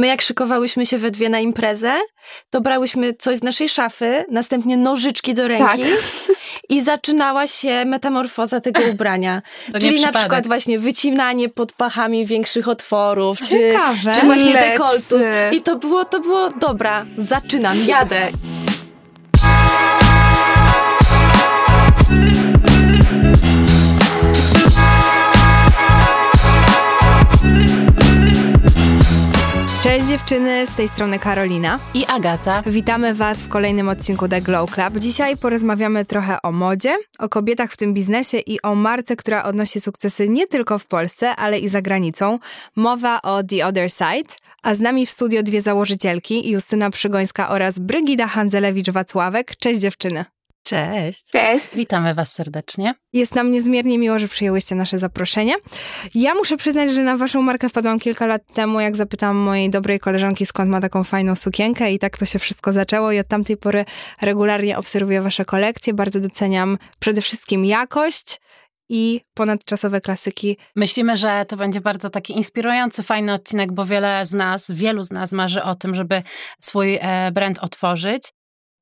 My jak szykowałyśmy się we dwie na imprezę, to brałyśmy coś z naszej szafy, następnie nożyczki do ręki tak. i zaczynała się metamorfoza tego ubrania. To Czyli na przykład właśnie wycinanie pod pachami większych otworów, czy, czy właśnie dekoltów. I to było, to było, dobra, zaczynam, jadę. Cześć dziewczyny, z tej strony Karolina i Agata. Witamy Was w kolejnym odcinku The Glow Club. Dzisiaj porozmawiamy trochę o modzie, o kobietach w tym biznesie i o marce, która odnosi sukcesy nie tylko w Polsce, ale i za granicą. Mowa o The Other Side. A z nami w studio dwie założycielki, Justyna Przygońska oraz Brygida Handzelewicz-Wacławek. Cześć dziewczyny. Cześć. Cześć. Witamy Was serdecznie. Jest nam niezmiernie miło, że przyjęłyście nasze zaproszenie. Ja muszę przyznać, że na Waszą markę wpadłam kilka lat temu, jak zapytałam mojej dobrej koleżanki, skąd ma taką fajną sukienkę, i tak to się wszystko zaczęło. I od tamtej pory regularnie obserwuję Wasze kolekcje. Bardzo doceniam przede wszystkim jakość i ponadczasowe klasyki. Myślimy, że to będzie bardzo taki inspirujący, fajny odcinek, bo wiele z nas, wielu z nas marzy o tym, żeby swój e, brand otworzyć.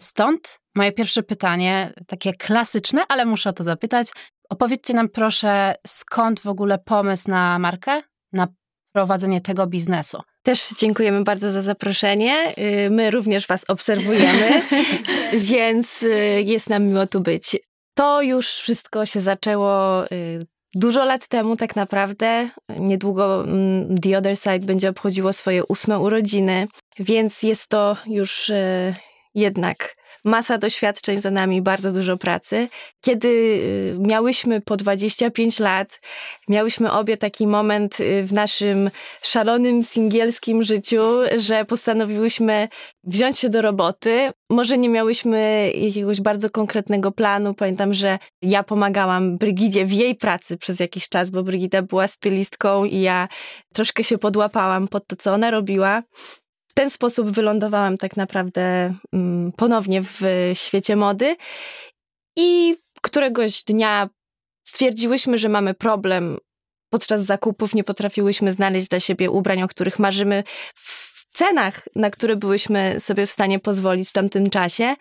Stąd moje pierwsze pytanie, takie klasyczne, ale muszę o to zapytać. Opowiedzcie nam proszę, skąd w ogóle pomysł na markę, na prowadzenie tego biznesu? Też dziękujemy bardzo za zaproszenie. Y, my również Was obserwujemy, więc y, jest nam miło tu być. To już wszystko się zaczęło y, dużo lat temu, tak naprawdę. Niedługo mm, The Other Side będzie obchodziło swoje ósme urodziny, więc jest to już jednak masa doświadczeń za nami, bardzo dużo pracy. Kiedy y, miałyśmy po 25 lat, miałyśmy obie taki moment y, w naszym szalonym singielskim życiu, że postanowiłyśmy wziąć się do roboty. Może nie miałyśmy jakiegoś bardzo konkretnego planu. Pamiętam, że ja pomagałam Brygidzie w jej pracy przez jakiś czas, bo Brygida była stylistką i ja troszkę się podłapałam pod to, co ona robiła ten sposób wylądowałam tak naprawdę mm, ponownie w świecie mody i któregoś dnia stwierdziłyśmy, że mamy problem podczas zakupów, nie potrafiłyśmy znaleźć dla siebie ubrań, o których marzymy w cenach, na które byłyśmy sobie w stanie pozwolić w tamtym czasie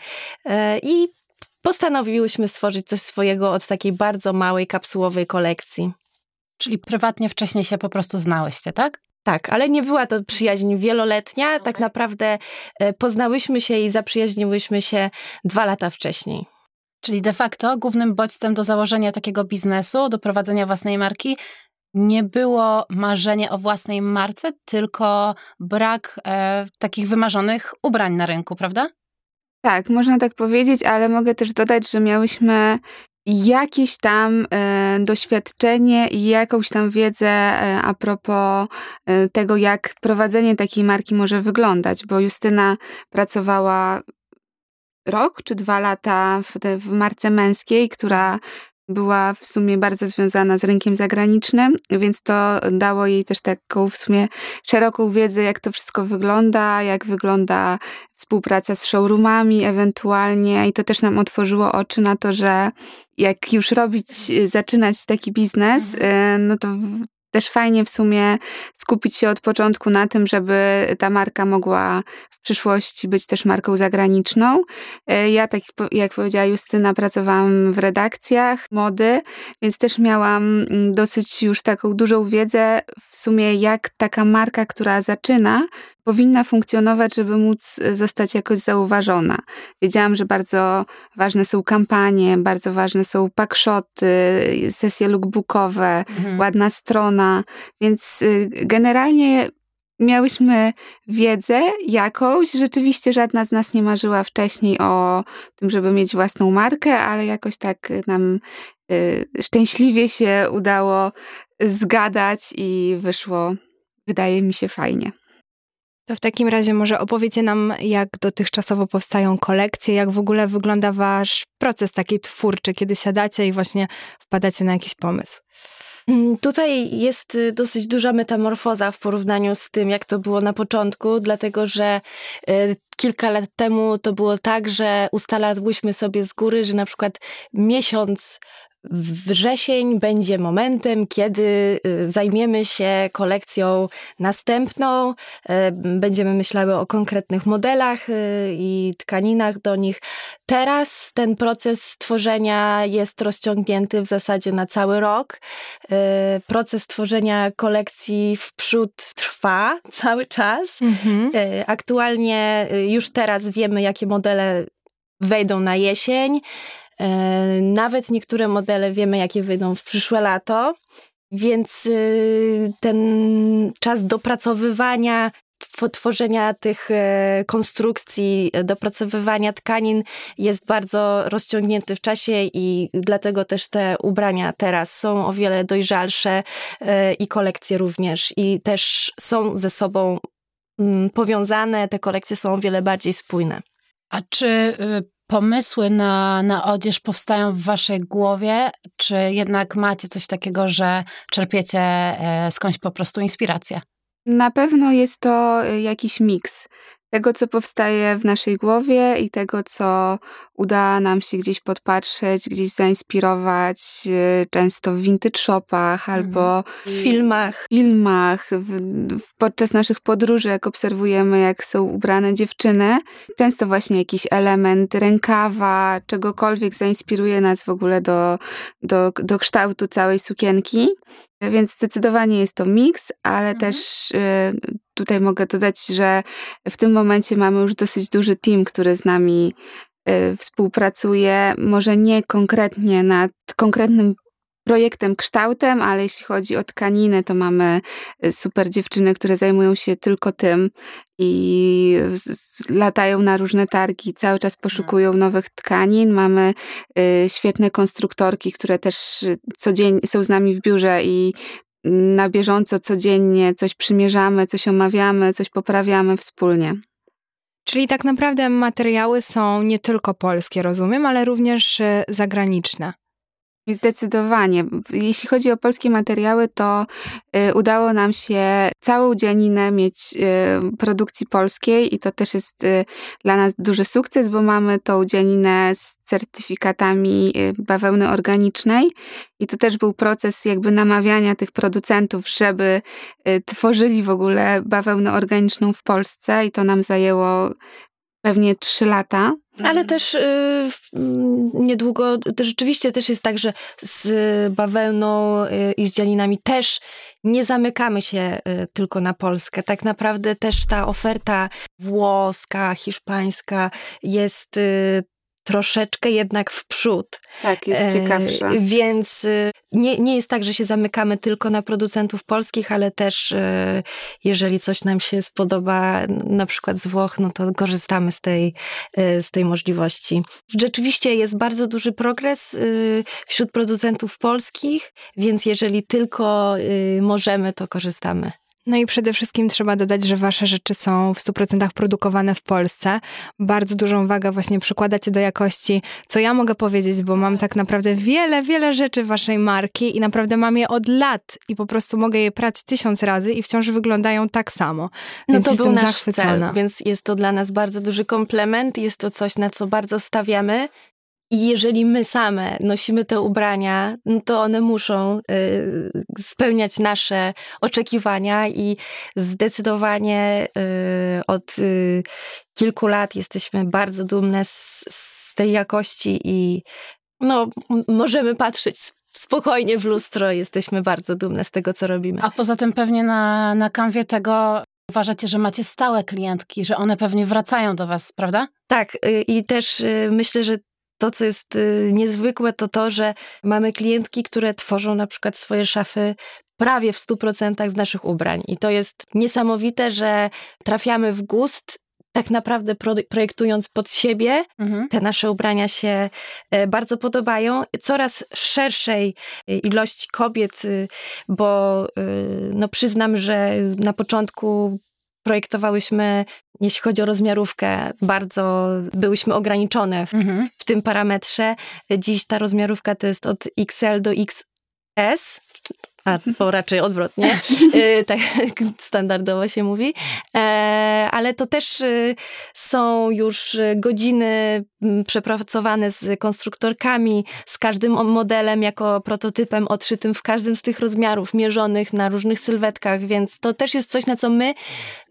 e, i postanowiłyśmy stworzyć coś swojego od takiej bardzo małej kapsułowej kolekcji. Czyli prywatnie wcześniej się po prostu znałyście, tak? Tak, ale nie była to przyjaźń wieloletnia. Okay. Tak naprawdę e, poznałyśmy się i zaprzyjaźniłyśmy się dwa lata wcześniej. Czyli de facto głównym bodźcem do założenia takiego biznesu, do prowadzenia własnej marki, nie było marzenie o własnej marce, tylko brak e, takich wymarzonych ubrań na rynku, prawda? Tak, można tak powiedzieć, ale mogę też dodać, że miałyśmy jakieś tam e, doświadczenie i jakąś tam wiedzę e, a propos e, tego, jak prowadzenie takiej marki może wyglądać, bo Justyna pracowała rok czy dwa lata w, w marce męskiej, która była w sumie bardzo związana z rynkiem zagranicznym, więc to dało jej też taką w sumie szeroką wiedzę, jak to wszystko wygląda, jak wygląda współpraca z showroomami ewentualnie i to też nam otworzyło oczy na to, że jak już robić, zaczynać taki biznes, mhm. y, no to też fajnie w sumie skupić się od początku na tym, żeby ta marka mogła w przyszłości być też marką zagraniczną. E, ja, tak jak powiedziała Justyna, pracowałam w redakcjach mody, więc też miałam mm, dosyć już taką dużą wiedzę w sumie, jak taka marka, która zaczyna, powinna funkcjonować, żeby móc e, zostać jakoś zauważona. Wiedziałam, że bardzo ważne są kampanie, bardzo ważne są pakshoty, sesje lookbookowe, mhm. ładna strona, więc y, generalnie miałyśmy wiedzę jakąś. Rzeczywiście żadna z nas nie marzyła wcześniej o tym, żeby mieć własną markę, ale jakoś tak nam y, szczęśliwie się udało zgadać i wyszło, wydaje mi się, fajnie. To w takim razie może opowiecie nam, jak dotychczasowo powstają kolekcje, jak w ogóle wygląda wasz proces taki twórczy, kiedy siadacie i właśnie wpadacie na jakiś pomysł. Mm, tutaj jest y, dosyć duża metamorfoza w porównaniu z tym, jak to było na początku, dlatego że y, kilka lat temu to było tak, że ustalałyśmy sobie z góry, że na przykład miesiąc wrzesień będzie momentem, kiedy y, zajmiemy się kolekcją następną, y, będziemy myślały o konkretnych modelach y, i tkaninach do nich. Teraz ten proces tworzenia jest rozciągnięty w zasadzie na cały rok. Proces tworzenia kolekcji w przód trwa cały czas. Mhm. Aktualnie już teraz wiemy, jakie modele wejdą na jesień. E, nawet niektóre modele wiemy, jakie wyjdą w przyszłe lato, więc y, ten czas dopracowywania, tworzenia tych e, konstrukcji, dopracowywania tkanin jest bardzo rozciągnięty w czasie i dlatego też te ubrania teraz są o wiele dojrzalsze e, i kolekcje również i też są ze sobą mm, powiązane, te kolekcje są o wiele bardziej spójne. A czy y, pomysły na, na odzież powstają w waszej głowie, czy jednak macie coś takiego, że czerpiecie e, skądś po prostu inspirację? Na pewno jest to e, jakiś miks tego, co powstaje w naszej głowie i tego, co uda nam się gdzieś podpatrzeć, gdzieś zainspirować, e, często w vintage shopach mhm. albo w filmach. filmach w, w, podczas naszych podróży, jak obserwujemy, jak są ubrane dziewczyny. Często właśnie jakiś element rękawa, czegokolwiek zainspiruje nas w ogóle do, do, do kształtu całej sukienki. Więc zdecydowanie jest to miks, ale mhm. też y, tutaj mogę dodać, że w tym momencie mamy już dosyć duży team, który z nami współpracuje. Może nie konkretnie nad konkretnym projektem, kształtem, ale jeśli chodzi o tkaninę, to mamy y, super dziewczyny, które zajmują się tylko tym i latają na różne targi, cały czas poszukują no. nowych tkanin. Mamy y, świetne konstruktorki, które też y, codziennie są z nami w biurze i na bieżąco codziennie coś przymierzamy, coś omawiamy, coś poprawiamy wspólnie. Czyli tak naprawdę materiały są nie tylko polskie, rozumiem, ale również zagraniczne. Zdecydowanie. Jeśli chodzi o polskie materiały, to y, udało nam się całą dzianinę mieć y, produkcji polskiej i to też jest y, dla nas duży sukces, bo mamy tą dzianinę z certyfikatami bawełny organicznej i to też był proces jakby namawiania tych producentów, żeby tworzyli w ogóle bawełnę organiczną w Polsce i to nam zajęło pewnie trzy lata. Ale mhm. też y, niedługo, to rzeczywiście też jest tak, że z bawełną y, i z dzianinami też nie zamykamy się y, tylko na Polskę. Tak naprawdę też ta oferta włoska, hiszpańska jest y, troszeczkę jednak w przód. Tak, jest ciekawsza. E, więc y, nie, nie jest tak, że się zamykamy tylko na producentów polskich, ale też e, jeżeli coś nam się spodoba, na przykład z Włoch, no to korzystamy z tej, e, z tej możliwości. Rzeczywiście jest bardzo duży progres wśród producentów polskich, więc jeżeli tylko możemy, to korzystamy. No i przede wszystkim trzeba dodać, że wasze rzeczy są w 100% produkowane w Polsce. Bardzo dużą wagę właśnie przykładacie do jakości, co ja mogę powiedzieć, bo mam tak naprawdę wiele, wiele rzeczy waszej marki i naprawdę mam je od lat i po prostu mogę je prać tysiąc razy i wciąż wyglądają tak samo. No więc to był nasz zachwycona. cel, więc jest to dla nas bardzo duży komplement, jest to coś, na co bardzo stawiamy i jeżeli my same nosimy te ubrania, no to one muszą y, spełniać nasze oczekiwania i zdecydowanie y, od y, kilku lat jesteśmy bardzo dumne z, z tej jakości i no, możemy patrzeć spokojnie w lustro, jesteśmy bardzo dumne z tego, co robimy. A poza tym pewnie na, na kanwie tego uważacie, że macie stałe klientki, że one pewnie wracają do was, prawda? Tak, i też myślę, że to, co jest y, niezwykłe, to to, że mamy klientki, które tworzą na przykład swoje szafy prawie w 100% z naszych ubrań. I to jest niesamowite, że trafiamy w gust tak naprawdę projektując pod siebie, mhm. te nasze ubrania się e, bardzo podobają. Coraz szerszej e, ilości kobiet, y, bo y, no przyznam, że na początku projektowałyśmy, jeśli chodzi o rozmiarówkę, bardzo byłyśmy ograniczone w, mhm. w tym parametrze. Dziś ta rozmiarówka to jest od XL do XS, a bo raczej odwrotnie, y, tak standardowo się mówi. E, ale to też y, są już godziny mm, przepracowane z konstruktorkami, z każdym modelem jako prototypem odszytym w każdym z tych rozmiarów, mierzonych na różnych sylwetkach, więc to też jest coś, na co my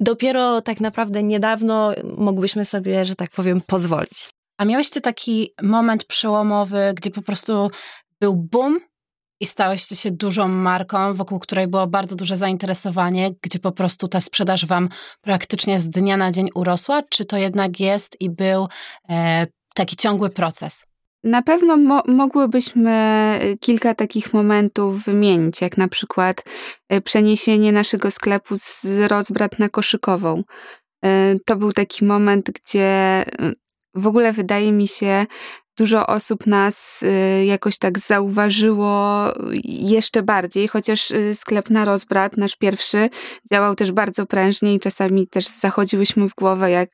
dopiero tak naprawdę niedawno mogłyśmy sobie, że tak powiem, pozwolić. A miałyście taki moment przełomowy, gdzie po prostu był boom i się dużą marką, wokół której było bardzo duże zainteresowanie, gdzie po prostu ta sprzedaż wam praktycznie z dnia na dzień urosła? Czy to jednak jest i był e, taki ciągły proces? Na pewno mo mogłybyśmy kilka takich momentów wymienić, jak na przykład e, przeniesienie naszego sklepu z rozbrat na koszykową. E, to był taki moment, gdzie w ogóle wydaje mi się, dużo osób nas y, jakoś tak zauważyło jeszcze bardziej, chociaż y, sklep na rozbrat, nasz pierwszy, działał też bardzo prężnie i czasami też zachodziłyśmy w głowę, jak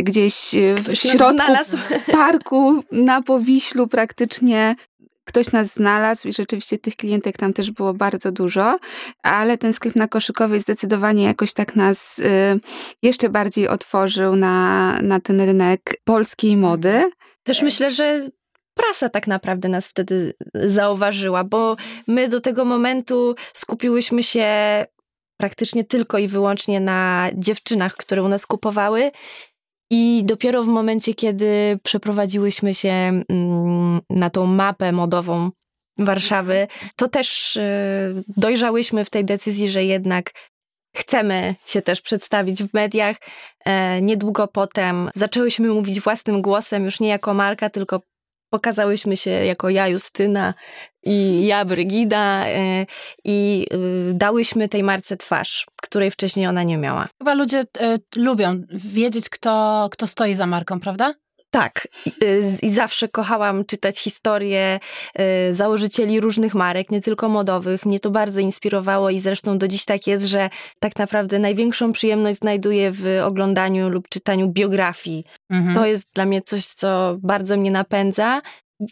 gdzieś y, w Ktoś środku parku na Powiślu praktycznie ktoś nas znalazł i rzeczywiście tych klientek tam też było bardzo dużo, ale ten sklep na Koszykowej zdecydowanie jakoś tak nas jeszcze bardziej otworzył na, na ten rynek polskiej mody. Też myślę, że prasa tak naprawdę nas wtedy zauważyła, bo my do tego momentu skupiłyśmy się praktycznie tylko i wyłącznie na dziewczynach, które u nas kupowały. I dopiero w momencie, kiedy przeprowadziłyśmy się mm, na tą mapę modową Warszawy, to też y, dojrzałyśmy w tej decyzji, że jednak chcemy się też przedstawić w mediach. E, niedługo potem zaczęłyśmy mówić własnym głosem, już nie jako marka, tylko pokazałyśmy się jako ja Justyna i ja Brygida e, i y, dałyśmy tej marce twarz, której wcześniej ona nie miała. Chyba ludzie y, lubią wiedzieć, kto, kto stoi za marką, prawda? Tak, y, i zawsze kochałam czytać historie y, założycieli różnych marek, nie tylko modowych. Mnie to bardzo inspirowało i zresztą do dziś tak jest, że tak naprawdę największą przyjemność znajduję w oglądaniu lub czytaniu biografii. Mhm. To jest dla mnie coś, co bardzo mnie napędza.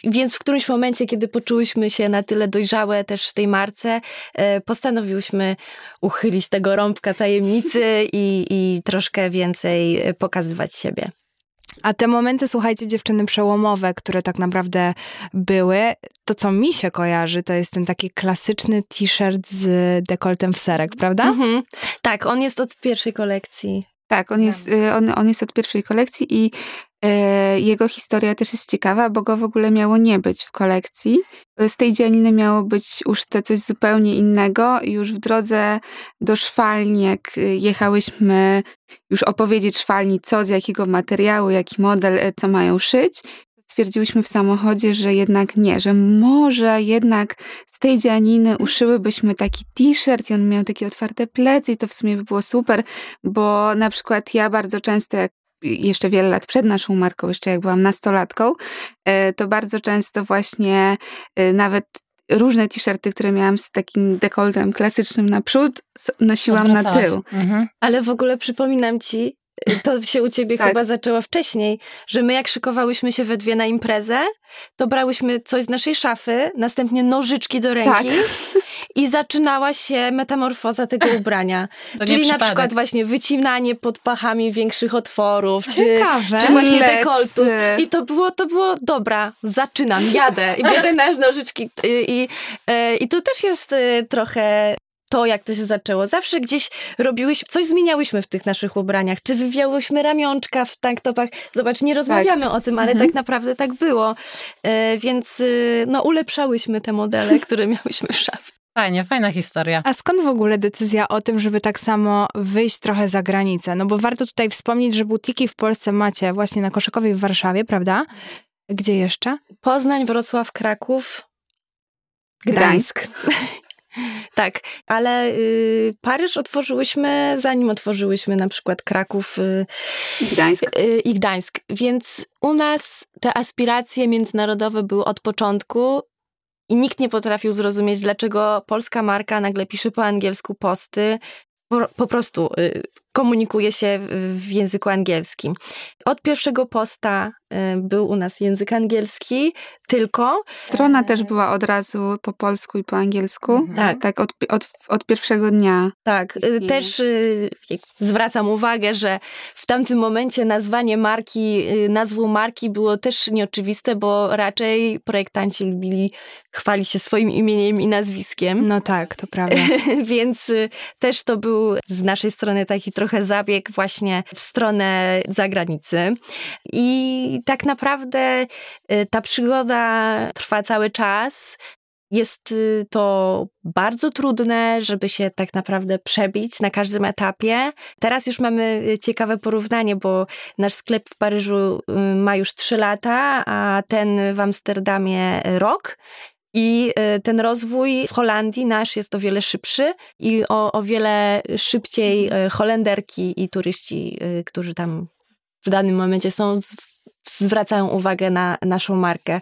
Więc w którymś momencie, kiedy poczułyśmy się na tyle dojrzałe też w tej marce, y, postanowiłyśmy uchylić tego rąbka tajemnicy i, i troszkę więcej pokazywać siebie. A te momenty, słuchajcie, dziewczyny przełomowe, które tak naprawdę były, to co mi się kojarzy, to jest ten taki klasyczny t-shirt z dekoltem w serek, prawda? Mhm. Tak, on jest od pierwszej kolekcji. Tak, on jest, y, on, on jest od pierwszej kolekcji i jego historia też jest ciekawa, bo go w ogóle miało nie być w kolekcji. Z tej dzianiny miało być użyte coś zupełnie innego już w drodze do szwalni, jak jechałyśmy już opowiedzieć szwalni, co, z jakiego materiału, jaki model, e, co mają szyć, stwierdziłyśmy w samochodzie, że jednak nie, że może jednak z tej dzianiny uszyłybyśmy taki t-shirt i on miał takie otwarte plecy i to w sumie by było super, bo na przykład ja bardzo często, jak jeszcze wiele lat przed naszą marką, jeszcze jak byłam nastolatką, e, to bardzo często właśnie e, nawet różne t-shirty, które miałam z takim dekoltem klasycznym naprzód, nosiłam na tył. Mhm. Ale w ogóle przypominam ci, to się u ciebie tak. chyba zaczęło wcześniej, że my jak szykowałyśmy się we dwie na imprezę, to brałyśmy coś z naszej szafy, następnie nożyczki do ręki tak. I zaczynała się metamorfoza tego ubrania. To Czyli na przykład właśnie wycinanie pod pachami większych otworów, czy, czy właśnie Lecy. dekoltów. I to było, to było, dobra, zaczynam, jadę i biorę nasz nożyczki. I, i, e, i to też jest e, trochę to, jak to się zaczęło. Zawsze gdzieś robiłyśmy, coś zmieniałyśmy w tych naszych ubraniach. Czy wywiałyśmy ramionczka w tanktopach? Zobacz, nie rozmawiamy tak. o tym, ale mhm. tak naprawdę tak było. E, więc no, ulepszałyśmy te modele, które miałyśmy w szafie. Fajnie, fajna historia. A skąd w ogóle decyzja o tym, żeby tak samo wyjść trochę za granicę? No bo warto tutaj wspomnieć, że butiki w Polsce macie właśnie na Koszykowej w Warszawie, prawda? Gdzie jeszcze? Poznań, Wrocław, Kraków, Gdańsk. Gdańsk. Tak, ale y, Paryż otworzyłyśmy, zanim otworzyłyśmy na przykład Kraków y, Gdańsk. Y, I Gdańsk. Więc u nas te aspiracje międzynarodowe były od początku i nikt nie potrafił zrozumieć, dlaczego polska marka nagle pisze po angielsku posty. Po, po prostu y, komunikuje się w języku angielskim. Od pierwszego posta y, był u nas język angielski tylko. Strona też była od razu po polsku i po angielsku. Mhm. Tak. Tak, od, od, od pierwszego dnia. Tak, y, Istnieje. też y, zwracam uwagę, że w tamtym momencie nazwanie marki, y, nazwą marki było też nieoczywiste, bo raczej projektanci lubili chwalić się swoim imieniem i nazwiskiem. No tak, to prawda. Więc y, też to był z naszej strony taki trochę zabieg właśnie w stronę zagranicy. I tak naprawdę y, ta przygoda trwa cały czas. Jest y, to bardzo trudne, żeby się tak naprawdę przebić na każdym etapie. Teraz już mamy y, ciekawe porównanie, bo nasz sklep w Paryżu ma już 3 lata, a ten w Amsterdamie rok. I y, ten rozwój w Holandii nasz jest o wiele szybszy i o, o wiele szybciej y, Holenderki i turyści, y, którzy tam w danym momencie są, zwracają uwagę na naszą markę.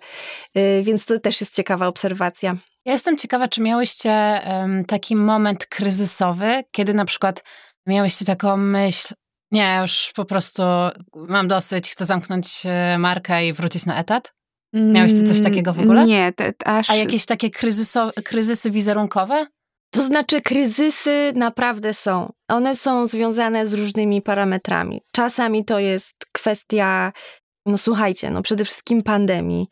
Więc to też jest ciekawa obserwacja. Ja jestem ciekawa, czy miałyście taki moment kryzysowy, kiedy na przykład miałyście taką myśl, nie, już po prostu mam dosyć, chcę zamknąć e, markę i wrócić na etat? Miałyście coś takiego w ogóle? Nie, te, aż... A jakieś takie kryzyso, kryzysy wizerunkowe? To znaczy, kryzysy naprawdę są. One są związane z różnymi parametrami. Czasami to jest kwestia, no słuchajcie, no przede wszystkim pandemii.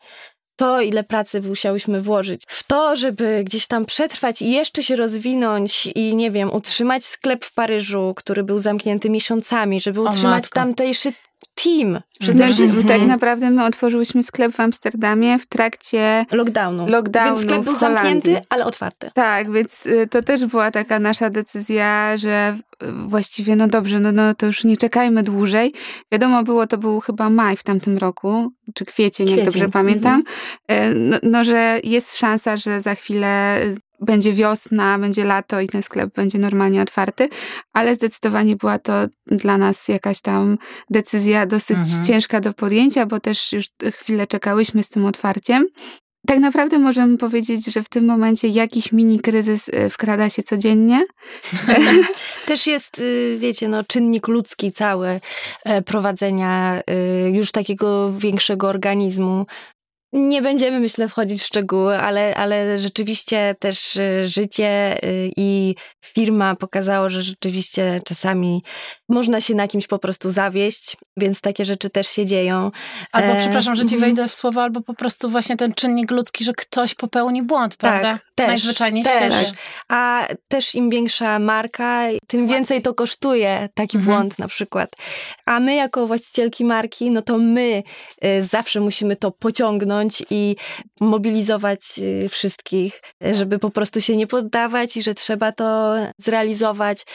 To, ile pracy musiałyśmy włożyć w to, żeby gdzieś tam przetrwać i jeszcze się rozwinąć i nie wiem, utrzymać sklep w Paryżu, który był zamknięty miesiącami, żeby utrzymać tamtejszy team. Przede No, wszystkim tak naprawdę my otworzyłyśmy sklep w Amsterdamie w trakcie lockdownu. lockdownu Więc sklep był zamknięty, ale otwarty. Tak, więc y, to też była taka nasza decyzja, że y, właściwie no dobrze, no, no to już nie czekajmy dłużej. Wiadomo było, to był chyba maj w tamtym roku, czy kwiecień, jak Kwiecień, dobrze pamiętam, Y, no, no, że jest szansa, że za chwilę będzie wiosna, będzie lato i ten sklep będzie normalnie otwarty, ale zdecydowanie była to dla nas jakaś tam decyzja dosyć Mhm. ciężka do podjęcia, bo też już chwilę czekałyśmy z tym otwarciem. Tak naprawdę możemy powiedzieć, że w tym momencie jakiś mini kryzys y, wkrada się codziennie. Też jest, y, wiecie, no, czynnik ludzki cały e, prowadzenia y, już takiego większego organizmu. Nie będziemy, myślę, wchodzić w szczegóły, ale, ale rzeczywiście też y, życie y, i firma pokazało, że rzeczywiście czasami można się na kimś po prostu zawieść, więc takie rzeczy też się dzieją. Albo, E, przepraszam, że ci mhm. wejdę w słowo, albo po prostu właśnie ten czynnik ludzki, że ktoś popełni błąd, prawda? Tak, też, Najzwyczajniej w też. świecie. A też im większa marka, tym więcej to kosztuje, taki Mhm. błąd na przykład. A my jako właścicielki marki, no to my y, zawsze musimy to pociągnąć i mobilizować y, wszystkich, żeby po prostu się nie poddawać i że trzeba to zrealizować,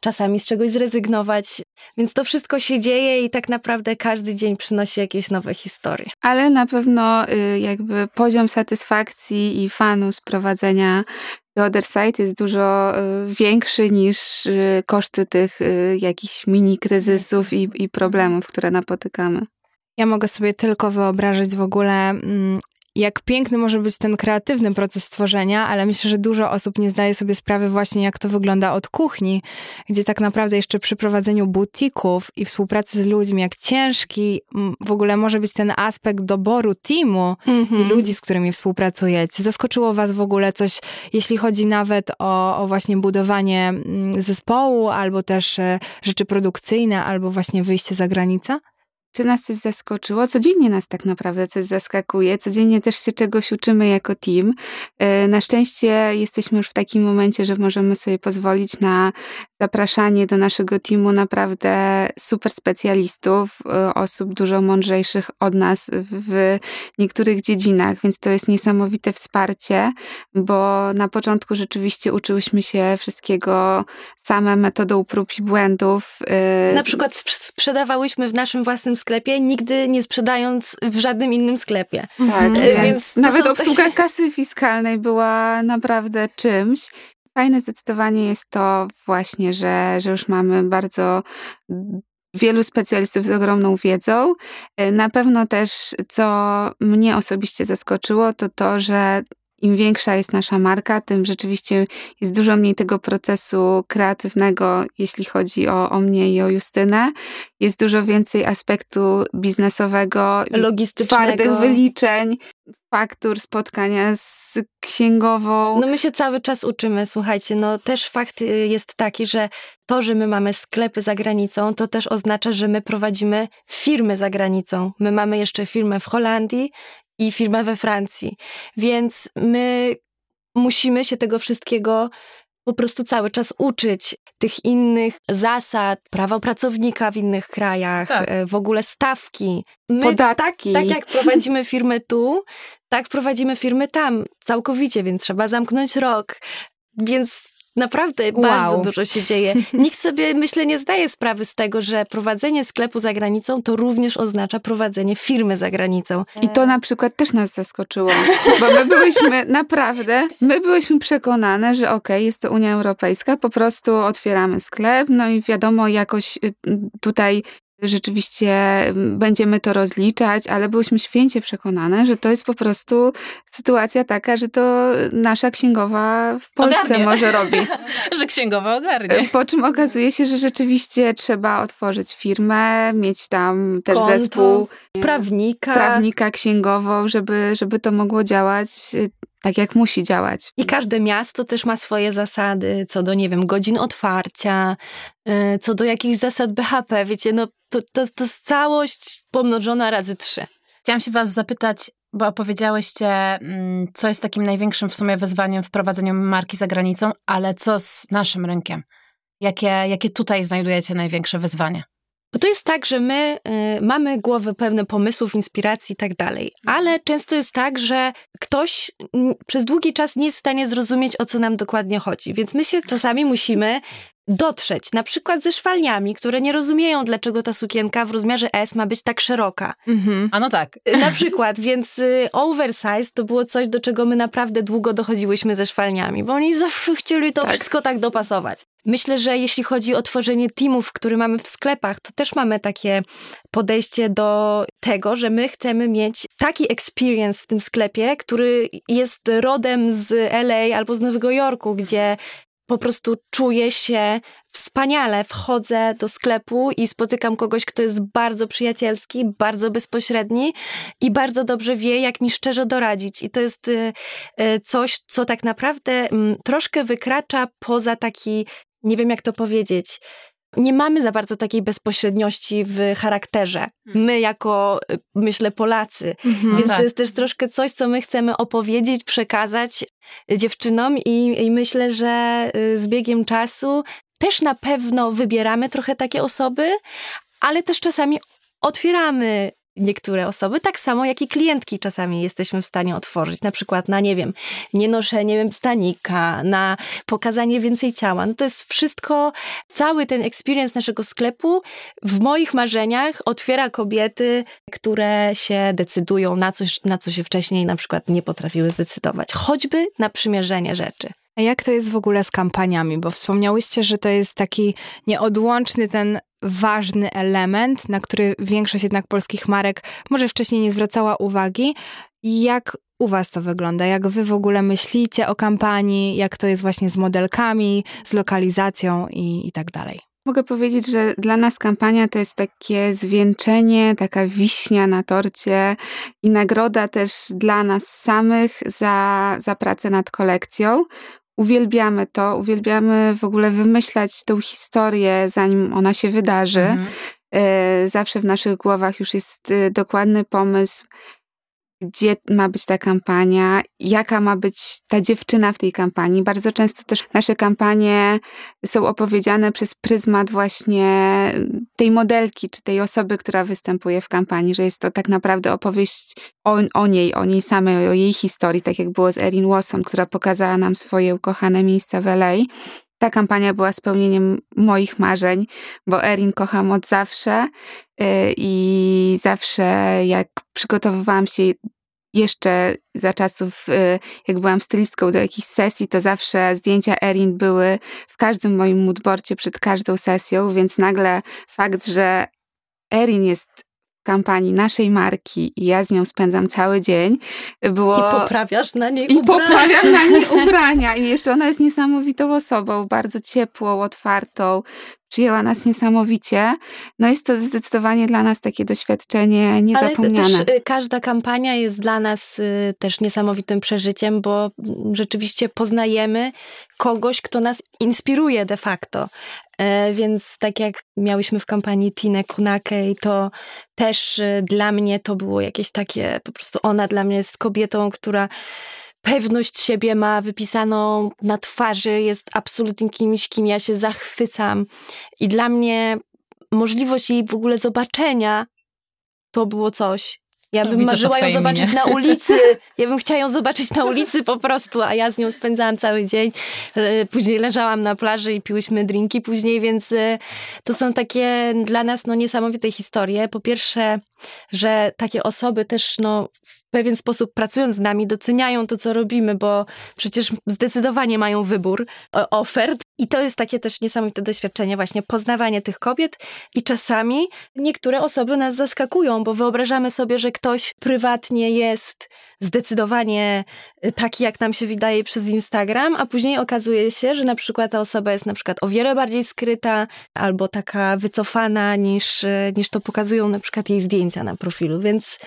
czasami z czegoś zrezygnować. Więc to wszystko się dzieje i tak naprawdę każdy dzień przynosi jakieś nowe historie. Ale na pewno y, jakby poziom satysfakcji i fanu z prowadzenia The Other Side jest dużo y, większy niż y, koszty tych jakichś mini kryzysów i, i problemów, które napotykamy. Ja mogę sobie tylko wyobrazić w ogóle, mm, jak piękny może być ten kreatywny proces tworzenia, ale myślę, że dużo osób nie zdaje sobie sprawy właśnie, jak to wygląda od kuchni, gdzie tak naprawdę jeszcze przy prowadzeniu butików i współpracy z ludźmi, jak ciężki w ogóle może być ten aspekt doboru teamu i ludzi, z którymi współpracujecie. Zaskoczyło was w ogóle coś, jeśli chodzi nawet o, o właśnie budowanie zespołu, albo też e, rzeczy produkcyjne, albo właśnie wyjście za granicę? Czy nas coś zaskoczyło? Codziennie nas tak naprawdę coś zaskakuje. Codziennie też się czegoś uczymy jako team. E, Na szczęście jesteśmy już w takim momencie, że możemy sobie pozwolić na zapraszanie do naszego teamu naprawdę super specjalistów, e, osób dużo mądrzejszych od nas w- niektórych dziedzinach, więc to jest niesamowite wsparcie, bo na początku rzeczywiście uczyłyśmy się wszystkiego same metodą prób i błędów. e, Na przykład sp- sprzedawałyśmy w naszym własnym sklepie, nigdy nie sprzedając w żadnym innym sklepie. Tak, Mhm. więc, nawet obsługa kasy fiskalnej była naprawdę czymś. Fajne zdecydowanie jest to właśnie, że, że już mamy bardzo wielu specjalistów z ogromną wiedzą. Na pewno też, co mnie osobiście zaskoczyło, to to, że im większa jest nasza marka, tym rzeczywiście jest dużo mniej tego procesu kreatywnego, jeśli chodzi o, o mnie i o Justynę. Jest dużo więcej aspektu biznesowego, logistycznego. twardych wyliczeń, faktur, spotkania z księgową. No my się cały czas uczymy, słuchajcie, no też fakt y, jest taki, że to, że my mamy sklepy za granicą, to też oznacza, że my prowadzimy firmy za granicą. My mamy jeszcze firmę w Holandii i firmę we Francji, więc my musimy się tego wszystkiego po prostu cały czas uczyć tych innych zasad, prawa pracownika w innych krajach, Tak. e, w ogóle stawki. My Podatki. Tak, tak jak prowadzimy firmy tu, tak prowadzimy firmy tam całkowicie, więc trzeba zamknąć rok. Więc naprawdę Wow. bardzo dużo się dzieje. Nikt sobie, myślę, nie zdaje sprawy z tego, że prowadzenie sklepu za granicą to również oznacza prowadzenie firmy za granicą. I to na przykład też nas zaskoczyło, bo my byłyśmy naprawdę, my byłyśmy przekonane, że okej, jest to Unia Europejska, po prostu otwieramy sklep, no i wiadomo, jakoś y, tutaj rzeczywiście będziemy to rozliczać, ale byłyśmy święcie przekonane, że to jest po prostu sytuacja taka, że to nasza księgowa w Polsce Ogarnie. może robić. Że księgowa ogarnie. Po czym okazuje się, że rzeczywiście trzeba otworzyć firmę, mieć tam też Konto. zespół Prawnika. prawnika księgową, żeby, żeby to mogło działać y, tak, jak musi działać. I każde miasto też ma swoje zasady, co do, nie wiem, godzin otwarcia, y, co do jakichś zasad BHP, wiecie, no to, to, to jest całość pomnożona razy trzy. Chciałam się was zapytać, bo opowiedziałyście, mm, co jest takim największym w sumie wyzwaniem w prowadzeniu marki za granicą, ale co z naszym rynkiem? Jakie, jakie tutaj znajdujecie największe wyzwania? Bo to jest tak, że my y, mamy głowy pełne pomysłów, inspiracji i tak dalej, ale często jest tak, że ktoś przez długi czas nie jest w stanie zrozumieć, o co nam dokładnie chodzi. Więc my się czasami musimy dotrzeć, na przykład ze szwalniami, które nie rozumieją, dlaczego ta sukienka w rozmiarze S ma być tak szeroka. Mhm. A no tak. Na przykład, więc y, oversize to było coś, do czego my naprawdę długo dochodziłyśmy ze szwalniami, bo oni zawsze chcieli to Tak. wszystko tak dopasować. Myślę, że jeśli chodzi o tworzenie teamów, które mamy w sklepach, to też mamy takie podejście do tego, że my chcemy mieć taki experience w tym sklepie, który jest rodem z LA albo z Nowego Jorku, gdzie po prostu czuję się wspaniale. Wchodzę do sklepu i spotykam kogoś, kto jest bardzo przyjacielski, bardzo bezpośredni i bardzo dobrze wie, jak mi szczerze doradzić. I to jest y, y, coś, co tak naprawdę mm, troszkę wykracza poza taki, nie wiem jak to powiedzieć. Nie mamy za bardzo takiej bezpośredniości w charakterze. My, jako, y, myślę, Polacy. Mhm. Więc tak. to jest też troszkę coś, co my chcemy opowiedzieć, przekazać dziewczynom i, i myślę, że y, z biegiem czasu też na pewno wybieramy trochę takie osoby, ale też czasami otwieramy niektóre osoby, tak samo jak i klientki czasami jesteśmy w stanie otworzyć, na przykład na, nie wiem, nienoszenie stanika, na pokazanie więcej ciała. No to jest wszystko, cały ten experience naszego sklepu w moich marzeniach otwiera kobiety, które się decydują na coś, na co się wcześniej na przykład nie potrafiły zdecydować. Choćby na przymierzenie rzeczy. A jak to jest w ogóle z kampaniami? Bo wspomniałyście, że to jest taki nieodłączny ten ważny element, na który większość jednak polskich marek może wcześniej nie zwracała uwagi. Jak u was to wygląda? Jak wy w ogóle myślicie o kampanii? Jak to jest właśnie z modelkami, z lokalizacją i, i tak dalej? Mogę powiedzieć, że dla nas kampania to jest takie zwieńczenie, taka wiśnia na torcie i nagroda też dla nas samych za, za pracę nad kolekcją. Uwielbiamy to, uwielbiamy w ogóle wymyślać tą historię, zanim ona się wydarzy. Mhm. E, Zawsze w naszych głowach już jest e, dokładny pomysł, gdzie ma być ta kampania, jaka ma być ta dziewczyna w tej kampanii. Bardzo często też nasze kampanie są opowiedziane przez pryzmat właśnie tej modelki, czy tej osoby, która występuje w kampanii, że jest to tak naprawdę opowieść o, o niej, o niej samej, o jej historii, tak jak było z Erin Watson, która pokazała nam swoje ukochane miejsca w LA. Ta kampania była spełnieniem moich marzeń, bo Erin kocham od zawsze yy, i zawsze jak przygotowywałam się jeszcze za czasów, yy, jak byłam stylistką do jakichś sesji, to zawsze zdjęcia Erin były w każdym moim moodboardzie przed każdą sesją, więc nagle fakt, że Erin jest kampanii naszej marki i ja z nią spędzam cały dzień. Było... I poprawiasz na niej I ubrania. poprawiam na niej ubrania. I jeszcze ona jest niesamowitą osobą, bardzo ciepłą, otwartą. Przyjęła nas niesamowicie. No jest to zdecydowanie dla nas takie doświadczenie niezapomniane. Ale też y, każda kampania jest dla nas y, też niesamowitym przeżyciem, bo mm, rzeczywiście poznajemy kogoś, kto nas inspiruje de facto. E, Więc tak jak miałyśmy w kampanii Tinę Kunakej, to też y, dla mnie to było jakieś takie, po prostu ona dla mnie jest kobietą, która pewność siebie ma wypisaną na twarzy, jest absolutnie kimś, kim ja się zachwycam. I dla mnie możliwość jej w ogóle zobaczenia to było coś. Ja No, bym widzę marzyła ją zobaczyć minie. na ulicy. Ja bym chciała ją zobaczyć na ulicy po prostu, a ja z nią spędzałam cały dzień. E, Później leżałam na plaży i piłyśmy drinki później, więc e, to są takie dla nas no, niesamowite historie. Po pierwsze, że takie osoby też no, w pewien sposób pracując z nami doceniają to, co robimy, bo przecież zdecydowanie mają wybór ofert. I to jest takie też niesamowite doświadczenie, właśnie poznawanie tych kobiet. I czasami niektóre osoby nas zaskakują, bo wyobrażamy sobie, że ktoś prywatnie jest zdecydowanie taki, jak nam się wydaje przez Instagram, a później okazuje się, że na przykład ta osoba jest na przykład o wiele bardziej skryta albo taka wycofana niż, niż to pokazują na przykład jej zdjęcia na profilu, więc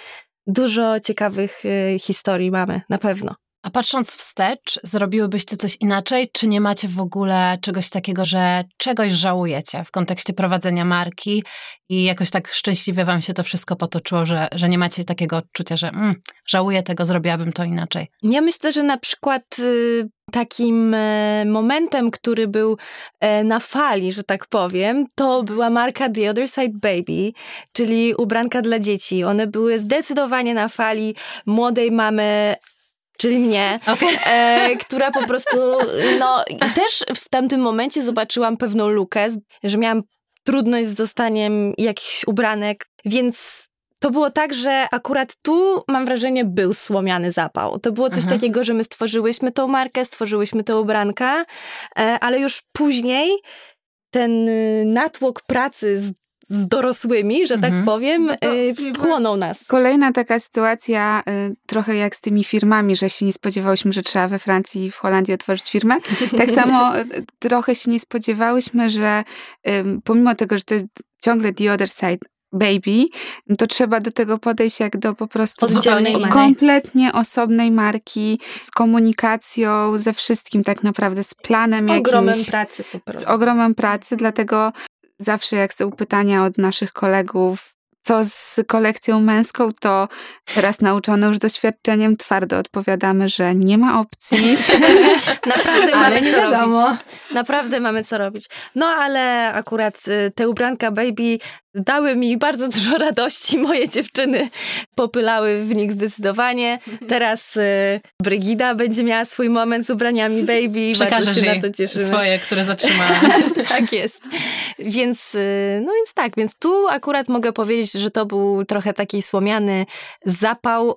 dużo ciekawych y, historii mamy, na pewno. A patrząc wstecz, zrobiłybyście coś inaczej, czy nie macie w ogóle czegoś takiego, że czegoś żałujecie w kontekście prowadzenia marki i jakoś tak szczęśliwie wam się to wszystko potoczyło, że, że nie macie takiego odczucia, że mm, żałuję tego, zrobiłabym to inaczej. Ja myślę, że na przykład y, takim e, momentem, który był e, na fali, że tak powiem, to była marka The Other Side Baby, czyli ubranka dla dzieci. One były zdecydowanie na fali młodej mamy czyli mnie, Okay. e, która po prostu, no też w tamtym momencie zobaczyłam pewną lukę, że miałam trudność z dostaniem jakichś ubranek, więc to było tak, że akurat tu, mam wrażenie, był słomiany zapał. To było coś Mhm. takiego, że my stworzyłyśmy tą markę, stworzyłyśmy tę ubranka, e, ale już później ten y, natłok pracy z, z dorosłymi, że Mhm. tak powiem, No y, wchłonął nas. Kolejna taka sytuacja, y, trochę jak z tymi firmami, że się nie spodziewałyśmy, że trzeba we Francji i w Holandii otworzyć firmę. Tak samo trochę się nie spodziewałyśmy, że pomimo tego, że to jest ciągle the other side baby, to trzeba do tego podejść jak do po prostu Oddzielnej marki. kompletnie osobnej marki, z komunikacją, ze wszystkim tak naprawdę, z planem Ogromem jakimś pracy po z prostu. ogromem pracy, dlatego zawsze jak są pytania od naszych kolegów, co z kolekcją męską, to teraz nauczone już doświadczeniem twardo odpowiadamy, że nie ma opcji. Naprawdę Ale mamy co wiadomo. robić. Naprawdę mamy co robić. No ale akurat y, te ubranka baby dały mi bardzo dużo radości. Moje dziewczyny popylały w nich zdecydowanie. Teraz y, Brygida będzie miała swój moment z ubraniami baby. Bardzo Przekażesz się na to cieszymy. swoje, które zatrzymałam. tak jest. Więc, y, no więc tak, więc tu akurat mogę powiedzieć, że to był trochę taki słomiany zapał,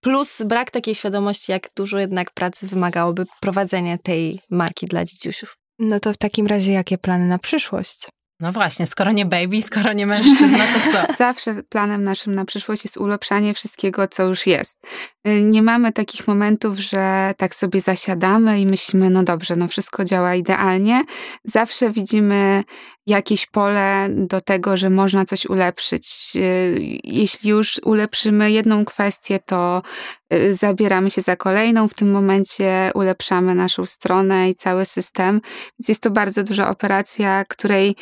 plus brak takiej świadomości, jak dużo jednak pracy wymagałoby prowadzenie tej marki dla dzidziusiów. No to w takim razie jakie plany na przyszłość? No właśnie, skoro nie baby, skoro nie mężczyzna, to co? Zawsze planem naszym na przyszłość jest ulepszanie wszystkiego, co już jest. Y, Nie mamy takich momentów, że tak sobie zasiadamy i myślimy, no dobrze, no wszystko działa idealnie. Zawsze widzimy jakieś pole do tego, że można coś ulepszyć. Y, Jeśli już ulepszymy jedną kwestię, to y, zabieramy się za kolejną. W tym momencie ulepszamy naszą stronę i cały system. Więc jest to bardzo duża operacja, której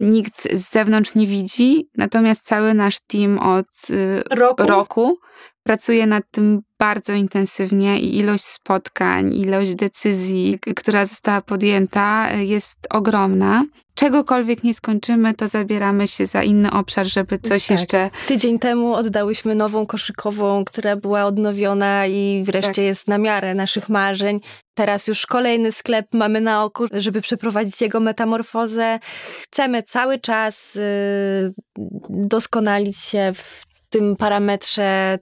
nikt z zewnątrz nie widzi, natomiast cały nasz team od y, Roku? roku pracuje nad tym bardzo intensywnie i ilość spotkań, ilość decyzji, która została podjęta, y, jest ogromna. Czegokolwiek nie skończymy, to zabieramy się za inny obszar, żeby coś Tak. jeszcze. Tydzień temu oddałyśmy nową koszykową, która była odnowiona i wreszcie Tak. jest na miarę naszych marzeń. Teraz już kolejny sklep mamy na oku, żeby przeprowadzić jego metamorfozę. Chcemy cały czas y, doskonalić się w tym parametrze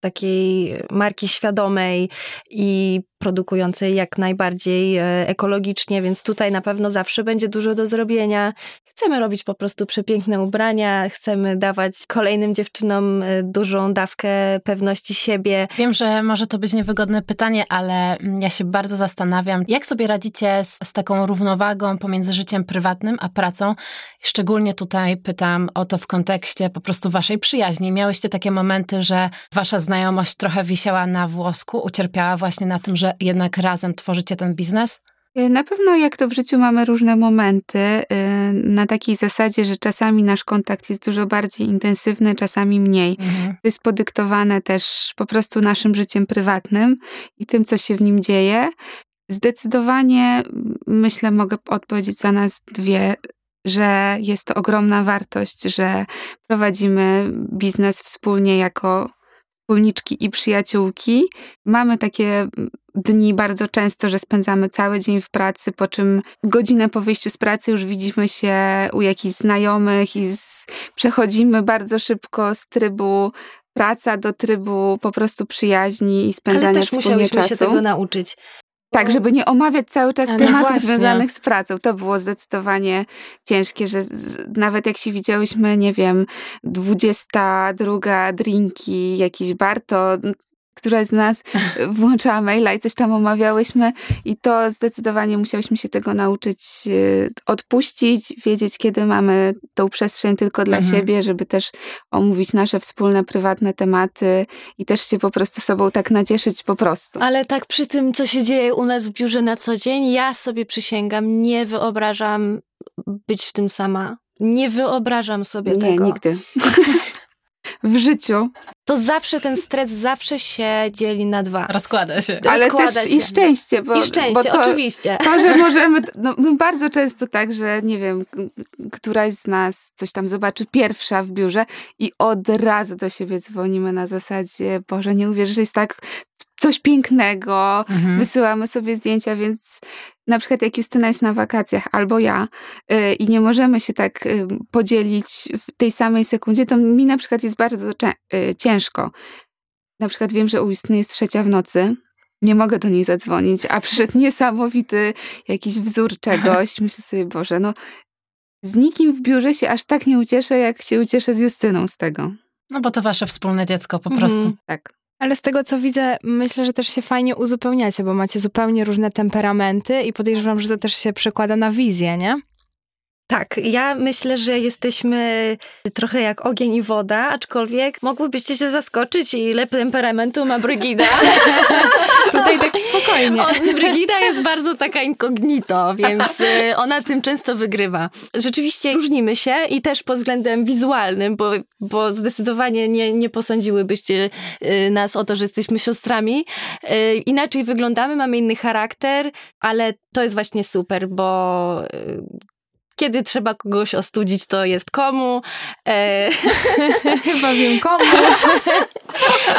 takiej marki świadomej i produkującej jak najbardziej e, ekologicznie, więc tutaj na pewno zawsze będzie dużo do zrobienia. Chcemy robić po prostu przepiękne ubrania, chcemy dawać kolejnym dziewczynom y, dużą dawkę pewności siebie. Wiem, że może to być niewygodne pytanie, ale ja się bardzo zastanawiam, jak sobie radzicie z, z taką równowagą pomiędzy życiem prywatnym a pracą. Szczególnie tutaj pytam o to w kontekście po prostu waszej przyjaźni. Miałyście takie momenty, że wasza znajomość trochę wisiała na włosku, ucierpiała właśnie na tym, że jednak razem tworzycie ten biznes? Y, na pewno jak to w życiu mamy różne momenty, y, na takiej zasadzie, że czasami nasz kontakt jest dużo bardziej intensywny, czasami mniej. Mhm. To jest podyktowane też po prostu naszym życiem prywatnym i tym, co się w nim dzieje. Zdecydowanie myślę, mogę odpowiedzieć za nas dwie, że jest to ogromna wartość, że prowadzimy biznes wspólnie jako wspólniczki i przyjaciółki. Mamy takie dni bardzo często, że spędzamy cały dzień w pracy, po czym godzinę po wyjściu z pracy już widzimy się u jakichś znajomych i z, przechodzimy bardzo szybko z trybu praca do trybu po prostu przyjaźni i spędzania Ale też wspólnie musiałyśmy czasu. się tego nauczyć. Tak, żeby nie omawiać cały czas No tematów właśnie. związanych z pracą. To było zdecydowanie ciężkie, że z, nawet jak się widziałyśmy, nie wiem, 22 drinki, jakiś bar, to któraś z nas włączała maila i coś tam omawiałyśmy i to zdecydowanie musiałyśmy się tego nauczyć y, odpuścić, wiedzieć, kiedy mamy tą przestrzeń tylko dla Mhm. siebie, żeby też omówić nasze wspólne, prywatne tematy i też się po prostu sobą tak nacieszyć po prostu. Ale tak przy tym, co się dzieje u nas w biurze na co dzień, ja sobie przysięgam, nie wyobrażam być w tym sama. Nie wyobrażam sobie Nie, tego. nigdy. w życiu. To zawsze ten stres zawsze się dzieli na dwa. Rozkłada się. Ale też się. i szczęście, bo, I szczęście, bo to, oczywiście. to, że możemy, no my bardzo często tak, że nie wiem, któraś z nas coś tam zobaczy pierwsza w biurze i od razu do siebie dzwonimy na zasadzie, Boże, nie uwierzysz, że jest tak coś pięknego, Mhm. wysyłamy sobie zdjęcia, więc na przykład jak Justyna jest na wakacjach albo ja y, i nie możemy się tak y, podzielić w tej samej sekundzie, to mi na przykład jest bardzo cze- y, ciężko. Na przykład wiem, że u Justyny jest trzecia w nocy, nie mogę do niej zadzwonić, a przyszedł niesamowity jakiś wzór czegoś. Myślę sobie, Boże, no z nikim w biurze się aż tak nie ucieszę, jak się ucieszę z Justyną z tego. No bo to wasze wspólne dziecko po Mhm. prostu. Tak. Ale z tego, co widzę, myślę, że też się fajnie uzupełniacie, bo macie zupełnie różne temperamenty i podejrzewam, że to też się przekłada na wizję, nie? Tak, ja myślę, że jesteśmy trochę jak ogień i woda, aczkolwiek mogłybyście się zaskoczyć, ile temperamentu ma Brygida. Tutaj tak spokojnie. On, Brygida jest bardzo taka incognito, więc y, ona tym często wygrywa. Rzeczywiście różnimy się i też pod względem wizualnym, bo, bo zdecydowanie nie, nie posądziłybyście y, nas o to, że jesteśmy siostrami. Y, Inaczej wyglądamy, mamy inny charakter, ale to jest właśnie super, bo kiedy trzeba kogoś ostudzić, to jest komu. E, Chyba wiem komu.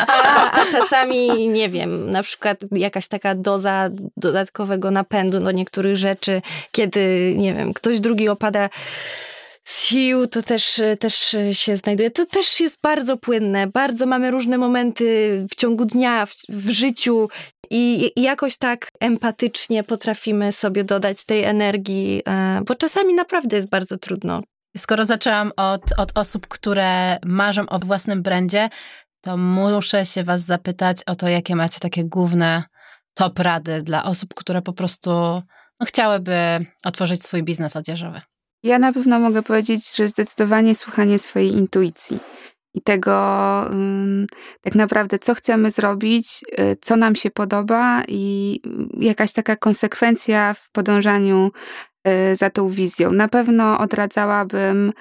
A, a czasami, nie wiem, na przykład jakaś taka doza dodatkowego napędu do niektórych rzeczy, kiedy, nie wiem, ktoś drugi opada z sił, to też, też się znajduje. To też jest bardzo płynne. Bardzo mamy różne momenty w ciągu dnia, w, w życiu i, jakoś tak empatycznie potrafimy sobie dodać tej energii, e, bo czasami naprawdę jest bardzo trudno. Skoro zaczęłam od, od osób, które marzą o własnym brandzie, to muszę się was zapytać o to, jakie macie takie główne top rady dla osób, które po prostu no, chciałyby otworzyć swój biznes odzieżowy. Ja na pewno mogę powiedzieć, że zdecydowanie słuchanie swojej intuicji i tego tak naprawdę, co chcemy zrobić, y, co nam się podoba i jakaś taka konsekwencja w podążaniu y, za tą wizją. Na pewno odradzałabym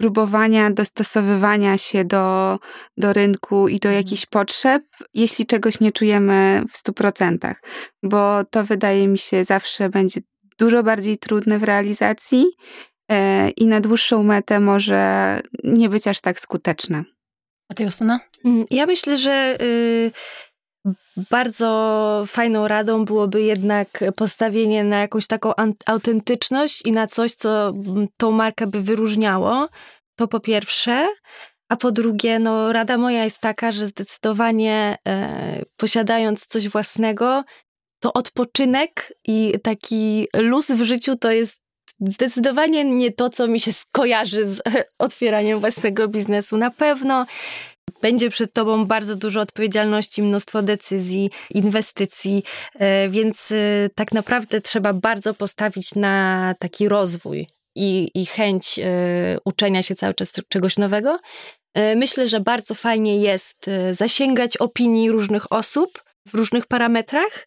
próbowania dostosowywania się do, do rynku i do jakichś potrzeb, jeśli czegoś nie czujemy w stu procentach, bo to wydaje mi się zawsze będzie dużo bardziej trudne w realizacji i na dłuższą metę może nie być aż tak skuteczne. A ty, Justyna? Mm, Ja myślę, że y, bardzo fajną radą byłoby jednak postawienie na jakąś taką autentyczność i na coś, co mm, tą markę by wyróżniało. To po pierwsze. A po drugie, no, rada moja jest taka, że zdecydowanie e, posiadając coś własnego, to odpoczynek i taki luz w życiu to jest zdecydowanie nie to, co mi się skojarzy z otwieraniem własnego biznesu. Na pewno będzie przed tobą bardzo dużo odpowiedzialności, mnóstwo decyzji, inwestycji, e, więc e, tak naprawdę trzeba bardzo postawić na taki rozwój i, i chęć e, uczenia się cały czas czegoś nowego. Myślę, że bardzo fajnie jest zasięgać opinii różnych osób w różnych parametrach,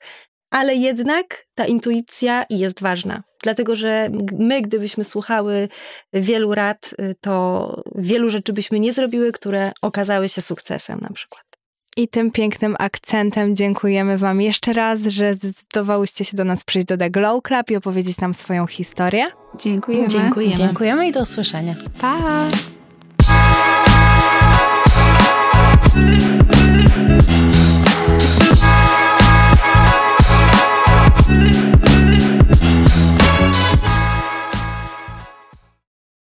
ale jednak ta intuicja jest ważna. Dlatego, że my, gdybyśmy słuchały wielu rad, y, to wielu rzeczy byśmy nie zrobiły, które okazały się sukcesem na przykład. I tym pięknym akcentem dziękujemy Wam jeszcze raz, że zdecydowałyście się do nas przyjść do The Glow Club i opowiedzieć nam swoją historię. Dziękujemy. Dziękujemy. Dziękujemy i do usłyszenia. Pa!